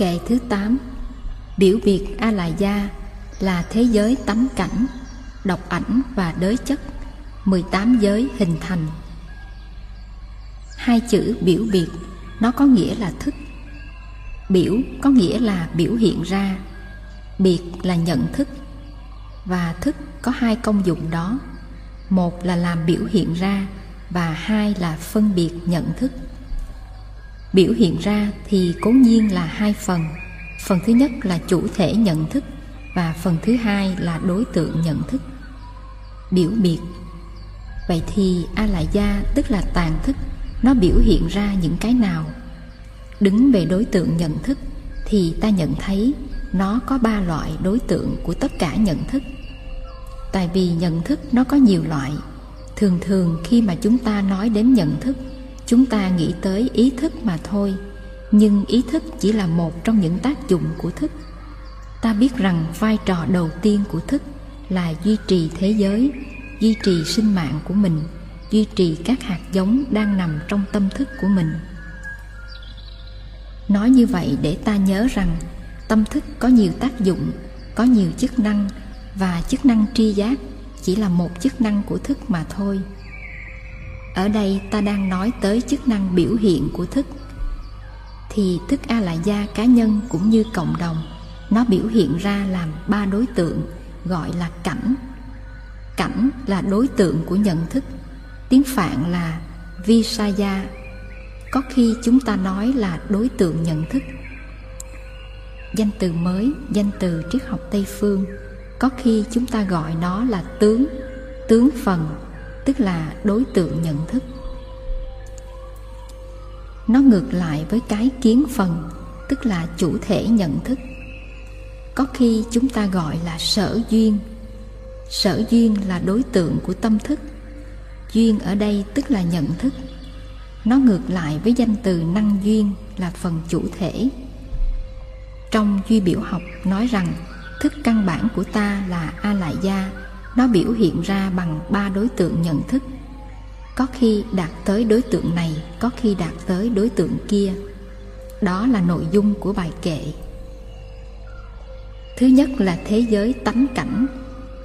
Kệ thứ 8 Biểu biệt A La Gia là thế giới tánh cảnh, độc ảnh và đới chất, 18 giới hình thành. Hai chữ biểu biệt nó có nghĩa là thức. Biểu có nghĩa là biểu hiện ra, biệt là nhận thức. Và thức có hai công dụng đó. Một là làm biểu hiện ra và hai là phân biệt nhận thức. Biểu hiện ra thì cố nhiên là hai phần. Phần thứ nhất là chủ thể nhận thức và phần thứ hai là đối tượng nhận thức. Biểu biệt. Vậy thì a la gia tức là tàn thức, nó biểu hiện ra những cái nào? Đứng về đối tượng nhận thức thì ta nhận thấy nó có ba loại đối tượng của tất cả nhận thức. Tại vì nhận thức nó có nhiều loại, thường thường khi mà chúng ta nói đến nhận thức chúng ta nghĩ tới ý thức mà thôi, nhưng ý thức chỉ là một trong những tác dụng của thức. Ta biết rằng vai trò đầu tiên của thức là duy trì thế giới, duy trì sinh mạng của mình, duy trì các hạt giống đang nằm trong tâm thức của mình. Nói như vậy để ta nhớ rằng tâm thức có nhiều tác dụng, có nhiều chức năng, và chức năng tri giác chỉ là một chức năng của thức mà thôi ở đây ta đang nói tới chức năng biểu hiện của thức. Thì thức a la gia cá nhân cũng như cộng đồng, nó biểu hiện ra làm ba đối tượng, gọi là cảnh. Cảnh là đối tượng của nhận thức, tiếng phạn là visaya. Có khi chúng ta nói là đối tượng nhận thức. Danh từ mới, danh từ triết học tây phương, có khi chúng ta gọi nó là tướng tướng phần tức là đối tượng nhận thức. Nó ngược lại với cái kiến phần, tức là chủ thể nhận thức. Có khi chúng ta gọi là sở duyên. Sở duyên là đối tượng của tâm thức. Duyên ở đây tức là nhận thức. Nó ngược lại với danh từ năng duyên là phần chủ thể. Trong duy biểu học nói rằng, thức căn bản của ta là a lại gia nó biểu hiện ra bằng ba đối tượng nhận thức. Có khi đạt tới đối tượng này, có khi đạt tới đối tượng kia. Đó là nội dung của bài kệ. Thứ nhất là thế giới tánh cảnh,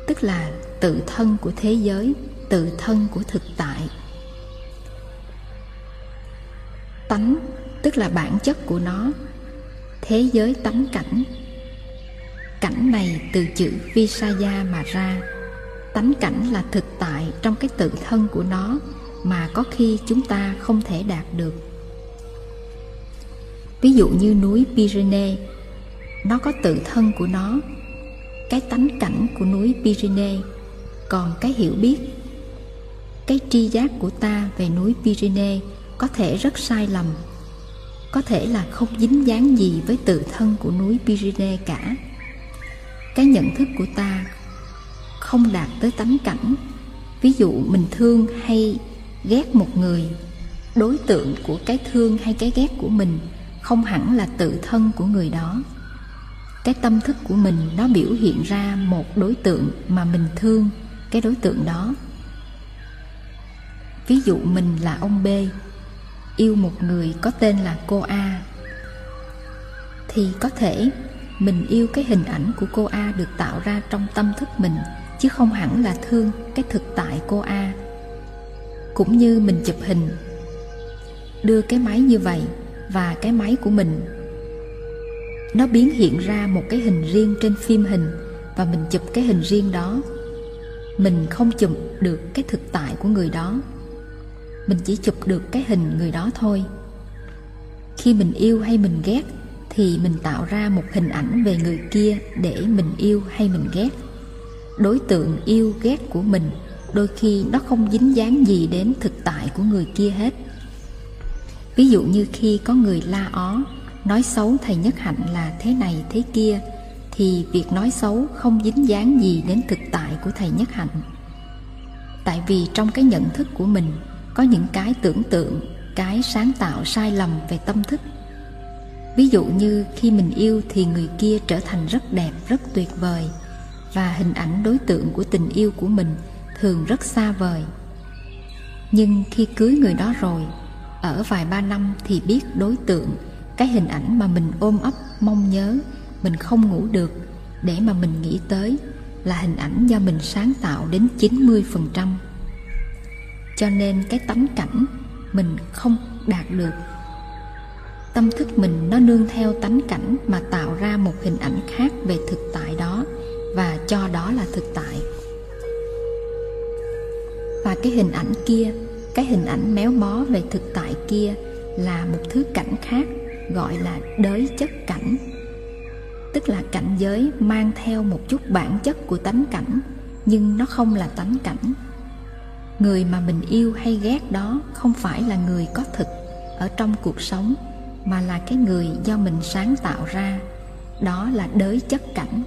tức là tự thân của thế giới, tự thân của thực tại. Tánh, tức là bản chất của nó. Thế giới tánh cảnh. Cảnh này từ chữ visaya mà ra tánh cảnh là thực tại trong cái tự thân của nó mà có khi chúng ta không thể đạt được. Ví dụ như núi Pyrenees nó có tự thân của nó. Cái tánh cảnh của núi Pyrenees còn cái hiểu biết, cái tri giác của ta về núi Pyrenees có thể rất sai lầm, có thể là không dính dáng gì với tự thân của núi Pyrenees cả. Cái nhận thức của ta không đạt tới tánh cảnh. Ví dụ mình thương hay ghét một người, đối tượng của cái thương hay cái ghét của mình không hẳn là tự thân của người đó. Cái tâm thức của mình nó biểu hiện ra một đối tượng mà mình thương, cái đối tượng đó. Ví dụ mình là ông b, yêu một người có tên là cô a, thì có thể mình yêu cái hình ảnh của cô a được tạo ra trong tâm thức mình chứ không hẳn là thương cái thực tại cô a. Cũng như mình chụp hình, đưa cái máy như vậy và cái máy của mình, nó biến hiện ra một cái hình riêng trên phim hình và mình chụp cái hình riêng đó. Mình không chụp được cái thực tại của người đó, mình chỉ chụp được cái hình người đó thôi. Khi mình yêu hay mình ghét thì mình tạo ra một hình ảnh về người kia để mình yêu hay mình ghét đối tượng yêu ghét của mình, đôi khi nó không dính dáng gì đến thực tại của người kia hết. Ví dụ như khi có người la ó, nói xấu thầy nhất hạnh là thế này thế kia, thì việc nói xấu không dính dáng gì đến thực tại của thầy nhất hạnh. Tại vì trong cái nhận thức của mình, có những cái tưởng tượng, cái sáng tạo sai lầm về tâm thức. Ví dụ như khi mình yêu thì người kia trở thành rất đẹp, rất tuyệt vời và hình ảnh đối tượng của tình yêu của mình thường rất xa vời nhưng khi cưới người đó rồi, ở vài ba năm thì biết đối tượng, cái hình ảnh mà mình ôm ấp, mong nhớ, mình không ngủ được, để mà mình nghĩ tới là hình ảnh do mình sáng tạo đến 90%. Cho nên cái tánh cảnh mình không đạt được. Tâm thức mình nó nương theo tánh cảnh mà tạo ra một hình ảnh khác về thực tại đó cho đó là thực tại. Và cái hình ảnh kia, cái hình ảnh méo mó về thực tại kia là một thứ cảnh khác gọi là đới chất cảnh. Tức là cảnh giới mang theo một chút bản chất của tánh cảnh nhưng nó không là tánh cảnh. Người mà mình yêu hay ghét đó không phải là người có thực ở trong cuộc sống mà là cái người do mình sáng tạo ra. Đó là đới chất cảnh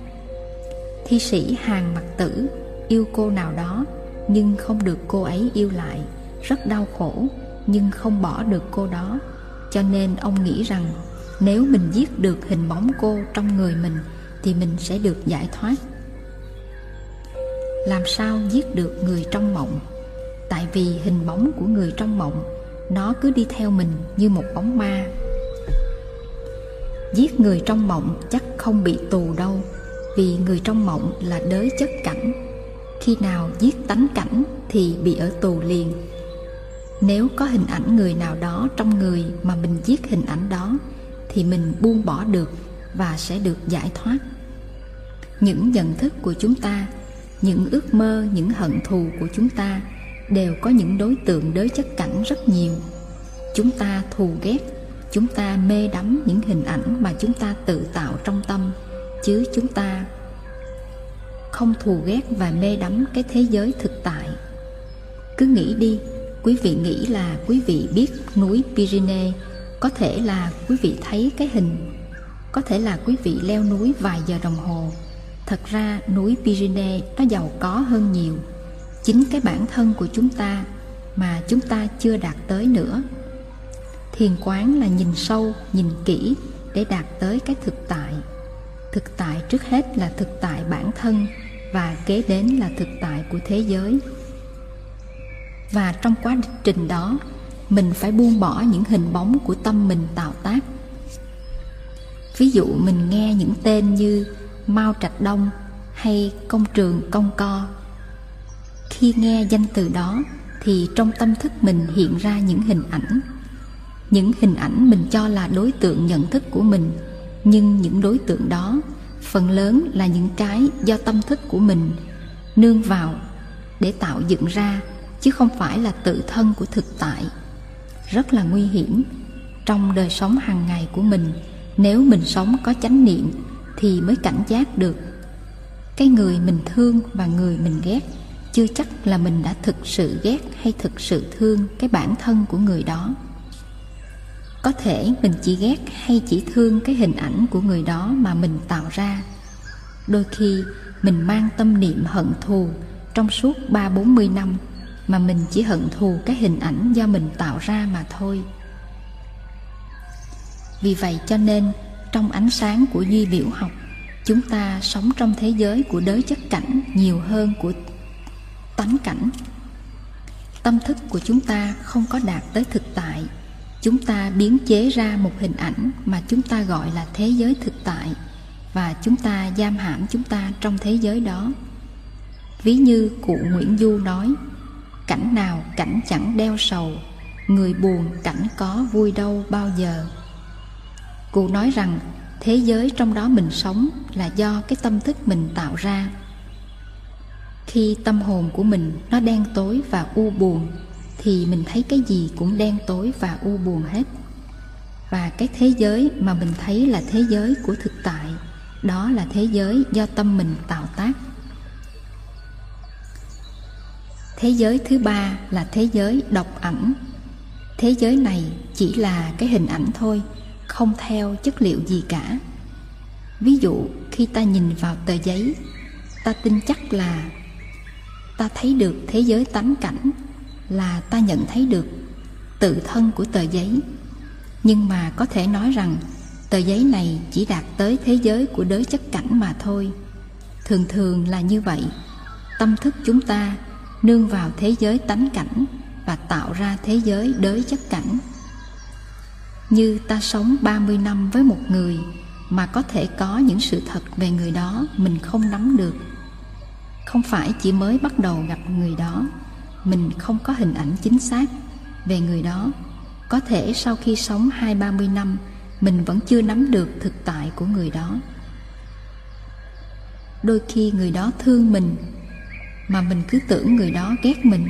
thi sĩ hàng mặc tử yêu cô nào đó, nhưng không được cô ấy yêu lại. Rất đau khổ, nhưng không bỏ được cô đó. Cho nên ông nghĩ rằng, nếu mình giết được hình bóng cô trong người mình, thì mình sẽ được giải thoát. Làm sao giết được người trong mộng? Tại vì hình bóng của người trong mộng, nó cứ đi theo mình như một bóng ma. Giết người trong mộng chắc không bị tù đâu vì người trong mộng là đới chất cảnh. Khi nào giết tánh cảnh thì bị ở tù liền. Nếu có hình ảnh người nào đó trong người mà mình giết hình ảnh đó, thì mình buông bỏ được và sẽ được giải thoát. Những nhận thức của chúng ta, những ước mơ, những hận thù của chúng ta đều có những đối tượng đới chất cảnh rất nhiều. Chúng ta thù ghét, chúng ta mê đắm những hình ảnh mà chúng ta tự tạo trong tâm chứ chúng ta không thù ghét và mê đắm cái thế giới thực tại. Cứ nghĩ đi, quý vị nghĩ là quý vị biết núi Pyrenees có thể là quý vị thấy cái hình, có thể là quý vị leo núi vài giờ đồng hồ. Thật ra, núi Pyrenees nó giàu có hơn nhiều. Chính cái bản thân của chúng ta mà chúng ta chưa đạt tới nữa. Thiền quán là nhìn sâu, nhìn kỹ để đạt tới cái thực tại thực tại trước hết là thực tại bản thân và kế đến là thực tại của thế giới. Và trong quá trình đó, mình phải buông bỏ những hình bóng của tâm mình tạo tác. Ví dụ mình nghe những tên như mao trạch đông hay công trường công co. Khi nghe danh từ đó thì trong tâm thức mình hiện ra những hình ảnh. Những hình ảnh mình cho là đối tượng nhận thức của mình nhưng những đối tượng đó, phần lớn là những cái do tâm thức của mình nương vào để tạo dựng ra, chứ không phải là tự thân của thực tại. Rất là nguy hiểm. Trong đời sống hàng ngày của mình, nếu mình sống có chánh niệm thì mới cảnh giác được. Cái người mình thương và người mình ghét chưa chắc là mình đã thực sự ghét hay thực sự thương cái bản thân của người đó có thể mình chỉ ghét hay chỉ thương cái hình ảnh của người đó mà mình tạo ra. Đôi khi, mình mang tâm niệm hận thù trong suốt ba bốn mươi năm mà mình chỉ hận thù cái hình ảnh do mình tạo ra mà thôi. Vì vậy cho nên, trong ánh sáng của duy biểu học, chúng ta sống trong thế giới của đới chất cảnh nhiều hơn của tánh cảnh. Tâm thức của chúng ta không có đạt tới thực tại chúng ta biến chế ra một hình ảnh mà chúng ta gọi là thế giới thực tại và chúng ta giam hãm chúng ta trong thế giới đó. Ví như cụ nguyễn du nói, cảnh nào cảnh chẳng đeo sầu, người buồn cảnh có vui đâu bao giờ. Cụ nói rằng, thế giới trong đó mình sống là do cái tâm thức mình tạo ra. Khi tâm hồn của mình nó đen tối và u buồn thì mình thấy cái gì cũng đen tối và u buồn hết. Và cái thế giới mà mình thấy là thế giới của thực tại, đó là thế giới do tâm mình tạo tác. Thế giới thứ ba là thế giới độc ảnh. Thế giới này chỉ là cái hình ảnh thôi, không theo chất liệu gì cả. Ví dụ, khi ta nhìn vào tờ giấy, ta tin chắc là ta thấy được thế giới tánh cảnh là ta nhận thấy được tự thân của tờ giấy. Nhưng mà có thể nói rằng tờ giấy này chỉ đạt tới thế giới của đới chất cảnh mà thôi. Thường thường là như vậy. Tâm thức chúng ta nương vào thế giới tánh cảnh và tạo ra thế giới đới chất cảnh. Như ta sống 30 năm với một người, mà có thể có những sự thật về người đó mình không nắm được. Không phải chỉ mới bắt đầu gặp người đó mình không có hình ảnh chính xác. Về người đó, có thể sau khi sống hai, ba mươi năm, mình vẫn chưa nắm được thực tại của người đó. Đôi khi người đó thương mình, mà mình cứ tưởng người đó ghét mình.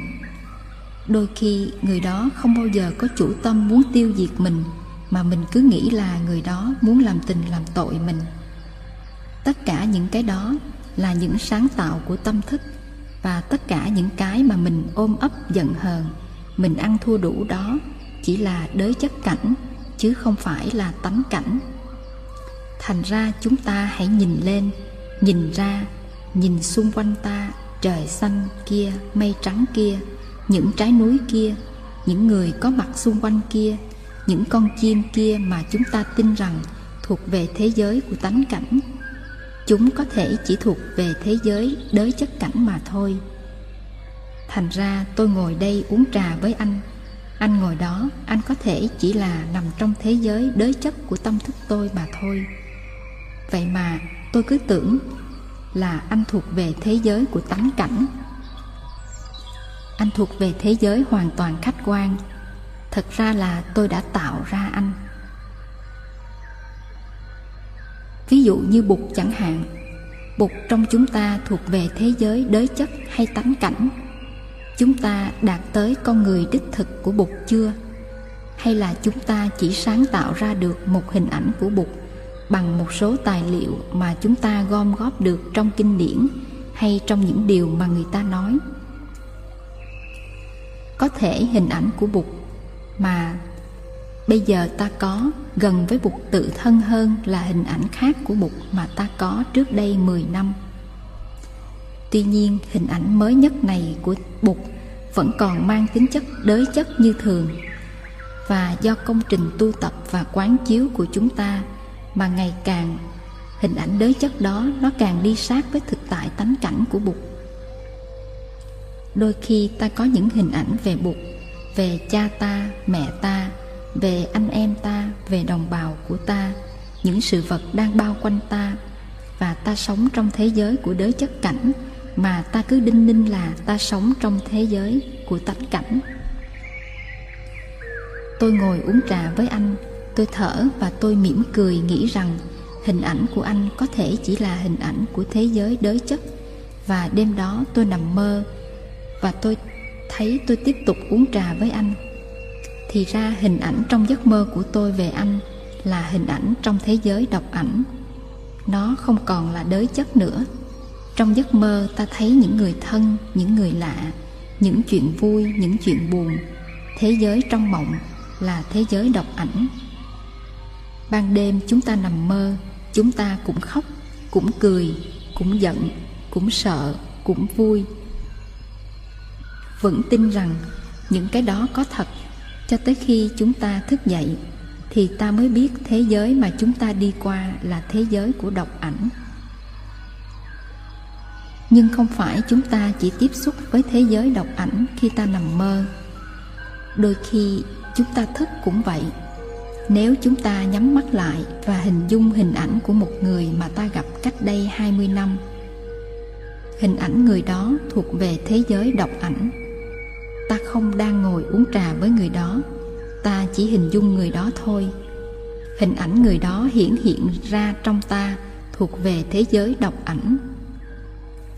Đôi khi người đó không bao giờ có chủ tâm muốn tiêu diệt mình, mà mình cứ nghĩ là người đó muốn làm tình làm tội mình. Tất cả những cái đó là những sáng tạo của tâm thức và tất cả những cái mà mình ôm ấp giận hờn, mình ăn thua đủ đó chỉ là đới chất cảnh, chứ không phải là tánh cảnh. Thành ra chúng ta hãy nhìn lên, nhìn ra, nhìn xung quanh ta, trời xanh kia, mây trắng kia, những trái núi kia, những người có mặt xung quanh kia, những con chim kia mà chúng ta tin rằng thuộc về thế giới của tánh cảnh chúng có thể chỉ thuộc về thế giới, đới chất cảnh mà thôi. Thành ra tôi ngồi đây uống trà với anh. Anh ngồi đó, anh có thể chỉ là nằm trong thế giới đới chất của tâm thức tôi mà thôi. Vậy mà tôi cứ tưởng là anh thuộc về thế giới của tánh cảnh. Anh thuộc về thế giới hoàn toàn khách quan. Thật ra là tôi đã tạo ra anh. Ví dụ như bụt chẳng hạn. Bụt trong chúng ta thuộc về thế giới đới chất hay tánh cảnh. Chúng ta đạt tới con người đích thực của bụt chưa? Hay là chúng ta chỉ sáng tạo ra được một hình ảnh của bụt bằng một số tài liệu mà chúng ta gom góp được trong kinh điển hay trong những điều mà người ta nói? Có thể hình ảnh của bụt mà bây giờ ta có gần với bụt tự thân hơn là hình ảnh khác của bụt mà ta có trước đây 10 năm. Tuy nhiên, hình ảnh mới nhất này của bụt vẫn còn mang tính chất đới chất như thường và do công trình tu tập và quán chiếu của chúng ta mà ngày càng hình ảnh đới chất đó nó càng đi sát với thực tại tánh cảnh của bụt đôi khi ta có những hình ảnh về bụt về cha ta mẹ ta về anh em ta, về đồng bào của ta, những sự vật đang bao quanh ta, và ta sống trong thế giới của đới chất cảnh, mà ta cứ đinh ninh là ta sống trong thế giới của tánh cảnh. Tôi ngồi uống trà với anh, tôi thở và tôi mỉm cười nghĩ rằng hình ảnh của anh có thể chỉ là hình ảnh của thế giới đới chất. Và đêm đó tôi nằm mơ và tôi thấy tôi tiếp tục uống trà với anh thì ra hình ảnh trong giấc mơ của tôi về anh là hình ảnh trong thế giới độc ảnh. Nó không còn là đới chất nữa. Trong giấc mơ, ta thấy những người thân, những người lạ, những chuyện vui, những chuyện buồn. Thế giới trong mộng là thế giới độc ảnh. Ban đêm chúng ta nằm mơ, chúng ta cũng khóc, cũng cười, cũng giận, cũng sợ, cũng vui. Vẫn tin rằng những cái đó có thật cho tới khi chúng ta thức dậy, thì ta mới biết thế giới mà chúng ta đi qua là thế giới của độc ảnh. Nhưng không phải chúng ta chỉ tiếp xúc với thế giới độc ảnh khi ta nằm mơ. Đôi khi chúng ta thức cũng vậy. Nếu chúng ta nhắm mắt lại và hình dung hình ảnh của một người mà ta gặp cách đây 20 năm, Hình ảnh người đó thuộc về thế giới độc ảnh. Ta không đang ngồi uống trà với người đó. Ta chỉ hình dung người đó thôi. Hình ảnh người đó hiển hiện ra trong ta, thuộc về thế giới độc ảnh.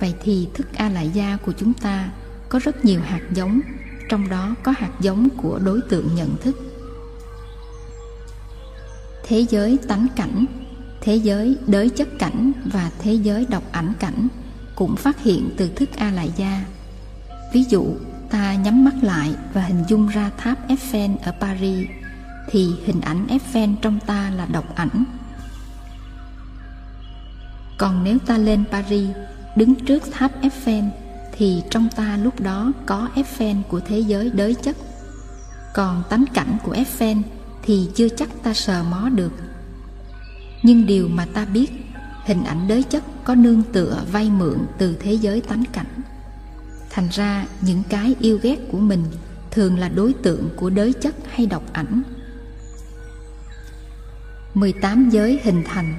Vậy thì thức A lại gia của chúng ta có rất nhiều hạt giống, Trong đó có hạt giống của đối tượng nhận thức. Thế giới tánh cảnh, Thế giới đới chất cảnh và thế giới độc ảnh cảnh Cũng phát hiện từ thức A lại gia Ví dụ ta nhắm mắt lại và hình dung ra tháp Eiffel ở Paris, Thì hình ảnh Eiffel trong ta là độc ảnh. Còn nếu ta lên Paris, đứng trước tháp Eiffel, thì trong ta lúc đó có Eiffel của thế giới đới chất. Còn tánh cảnh của Eiffel thì chưa chắc ta sờ mó được. Nhưng điều mà ta biết, hình ảnh đới chất có nương tựa vay mượn từ thế giới tánh cảnh thành ra, những cái yêu ghét của mình thường là đối tượng của đới chất hay độc ảnh. 18 giới hình thành.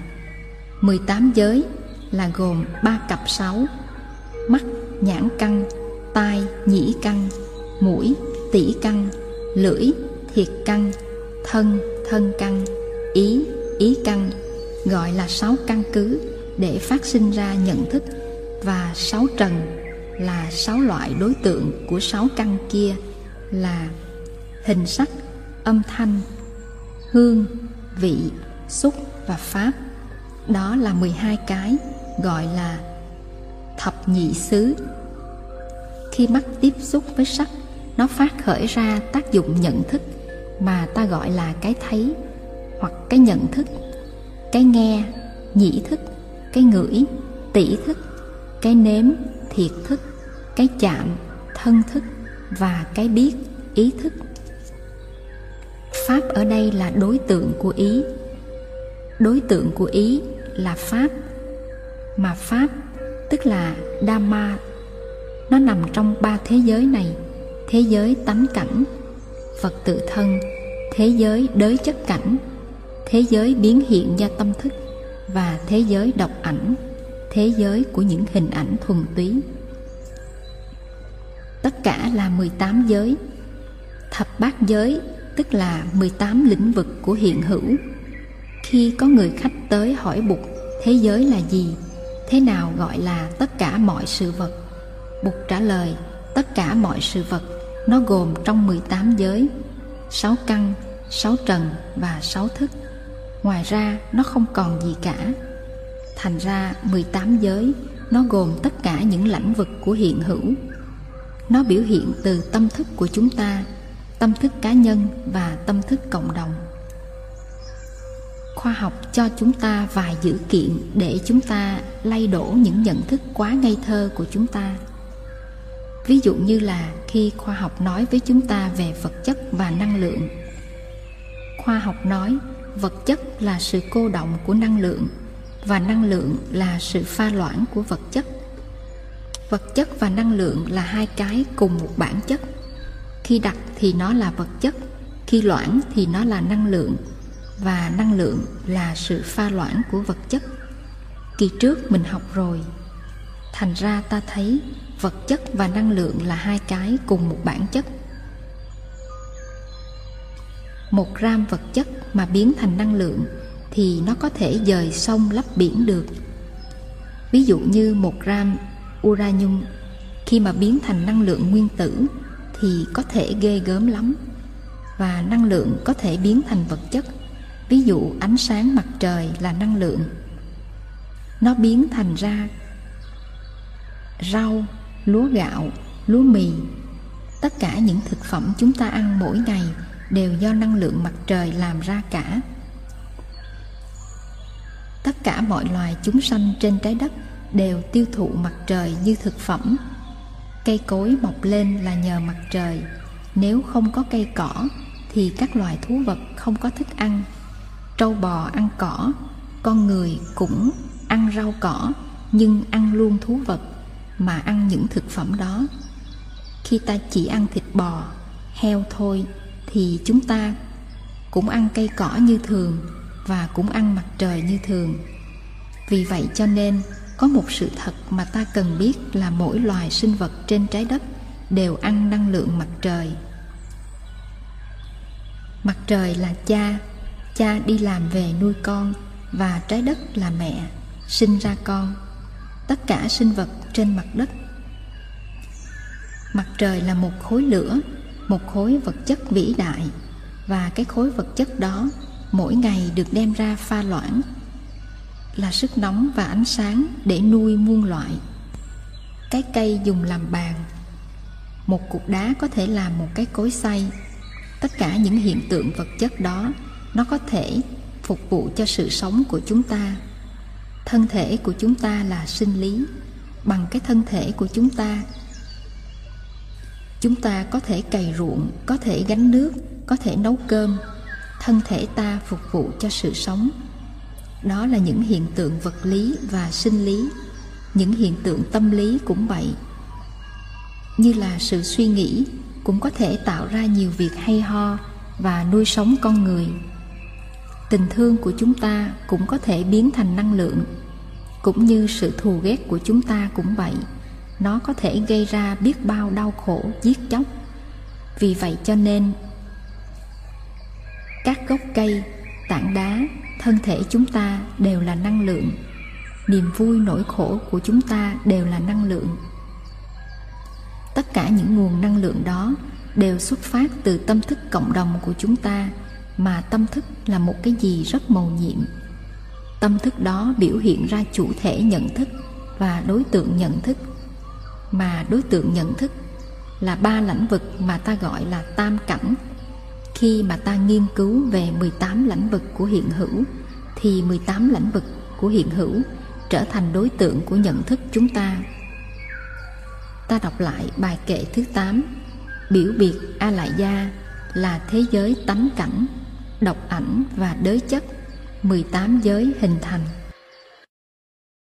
18 giới là gồm ba cặp sáu, mắt, nhãn căn, tai, nhĩ căn, mũi tỷ căn, lưỡi, thiệt căn, thân thân căn, ý ý căn, gọi là sáu căn cứ để phát sinh ra nhận thức và sáu trần là sáu loại đối tượng của sáu căn kia là hình sắc, âm thanh, hương, vị, xúc và pháp. Đó là 12 cái gọi là thập nhị xứ. Khi mắt tiếp xúc với sắc, nó phát khởi ra tác dụng nhận thức mà ta gọi là cái thấy hoặc cái nhận thức, cái nghe nhĩ thức, cái ngửi tỷ thức, cái nếm, thiệt thức cái chạm thân thức và cái biết ý thức. Pháp ở đây là đối tượng của ý. Đối tượng của ý là pháp. Mà pháp, tức là dhamma, nó nằm trong ba thế giới này. Thế giới tánh cảnh vật tự thân, thế giới đới chất cảnh, thế giới biến hiện do tâm thức và thế giới độc ảnh, thế giới của những hình ảnh thuần túy tất cả là 18 giới. Thập bát giới tức là 18 lĩnh vực của hiện hữu. Khi có người khách tới hỏi Bụt thế giới là gì? Thế nào gọi là tất cả mọi sự vật? Bụt trả lời tất cả mọi sự vật nó gồm trong 18 giới. 6 căn, 6 trần và 6 thức. Ngoài ra nó không còn gì cả. Thành ra 18 giới Nó gồm tất cả những lãnh vực của hiện hữu. Nó biểu hiện từ tâm thức của chúng ta, Tâm thức cá nhân và tâm thức cộng đồng. Khoa học cho chúng ta vài dữ kiện Để chúng ta lay đổ những nhận thức quá ngây thơ của chúng ta. Ví dụ như là khi khoa học nói với chúng ta về vật chất và năng lượng. Khoa học nói vật chất là sự cô động của năng lượng và năng lượng là sự pha loãng của vật chất vật chất và năng lượng là hai cái cùng một bản chất. Khi đặc thì nó là vật chất, khi loãng thì nó là năng lượng, và năng lượng là sự pha loãng của vật chất. Kỳ trước mình học rồi, thành ra ta thấy vật chất và năng lượng là hai cái cùng một bản chất. Một gram vật chất mà biến thành năng lượng thì nó có thể dời sông lấp biển được. Ví dụ như một gram uranium. Khi mà biến thành năng lượng nguyên tử thì có thể ghê gớm lắm, và năng lượng có thể biến thành vật chất. Ví dụ, ánh sáng mặt trời là năng lượng. Nó biến thành ra rau, lúa gạo, lúa mì. Tất cả những thực phẩm chúng ta ăn mỗi ngày đều do năng lượng mặt trời làm ra cả. Tất cả mọi loài chúng sanh trên trái đất đều tiêu thụ mặt trời như thực phẩm. Cây cối mọc lên là nhờ mặt trời. Nếu không có cây cỏ, thì các loài thú vật không có thức ăn. Trâu bò ăn cỏ, con người cũng ăn rau cỏ, nhưng ăn luôn thú vật mà ăn những thực phẩm đó. Khi ta chỉ ăn thịt bò, heo thôi, thì chúng ta cũng ăn cây cỏ như thường và cũng ăn mặt trời như thường. Vì vậy cho nên có một sự thật mà ta cần biết là mỗi loài sinh vật trên trái đất đều ăn năng lượng mặt trời. Mặt trời là cha cha đi làm về nuôi con và trái đất là mẹ, sinh ra con. Tất cả sinh vật trên mặt đất. Mặt trời là một khối lửa, một khối vật chất vĩ đại và cái khối vật chất đó mỗi ngày được đem ra pha loãng là sức nóng và ánh sáng để nuôi muôn loại cái cây dùng làm bàn. Một cục đá có thể làm một cái cối xay. Tất cả những hiện tượng vật chất đó, nó có thể phục vụ cho sự sống của chúng ta. Thân thể của chúng ta là sinh lý, bằng cái thân thể của chúng ta. Chúng ta có thể cày ruộng, có thể gánh nước, có thể nấu cơm. Thân thể ta phục vụ cho sự sống đó là những hiện tượng vật lý và sinh lý. Những hiện tượng tâm lý cũng vậy. Như là sự suy nghĩ cũng có thể tạo ra nhiều việc hay ho và nuôi sống con người. Tình thương của chúng ta cũng có thể biến thành năng lượng, cũng như sự thù ghét của chúng ta cũng vậy. Nó có thể gây ra biết bao đau khổ, giết chóc. Vì vậy cho nên, các gốc cây, tảng đá thân thể chúng ta đều là năng lượng. Niềm vui nỗi khổ của chúng ta đều là năng lượng. Tất cả những nguồn năng lượng đó đều xuất phát từ tâm thức cộng đồng của chúng ta, mà tâm thức là một cái gì rất màu nhiệm. Tâm thức đó biểu hiện ra chủ thể nhận thức và đối tượng nhận thức. Mà đối tượng nhận thức là ba lãnh vực mà ta gọi là tam cảnh khi mà ta nghiên cứu về 18 lãnh vực của hiện hữu thì 18 lãnh vực của hiện hữu trở thành đối tượng của nhận thức chúng ta. Ta đọc lại bài kệ thứ 8 Biểu biệt A Lại Gia là thế giới tánh cảnh, độc ảnh và đới chất 18 giới hình thành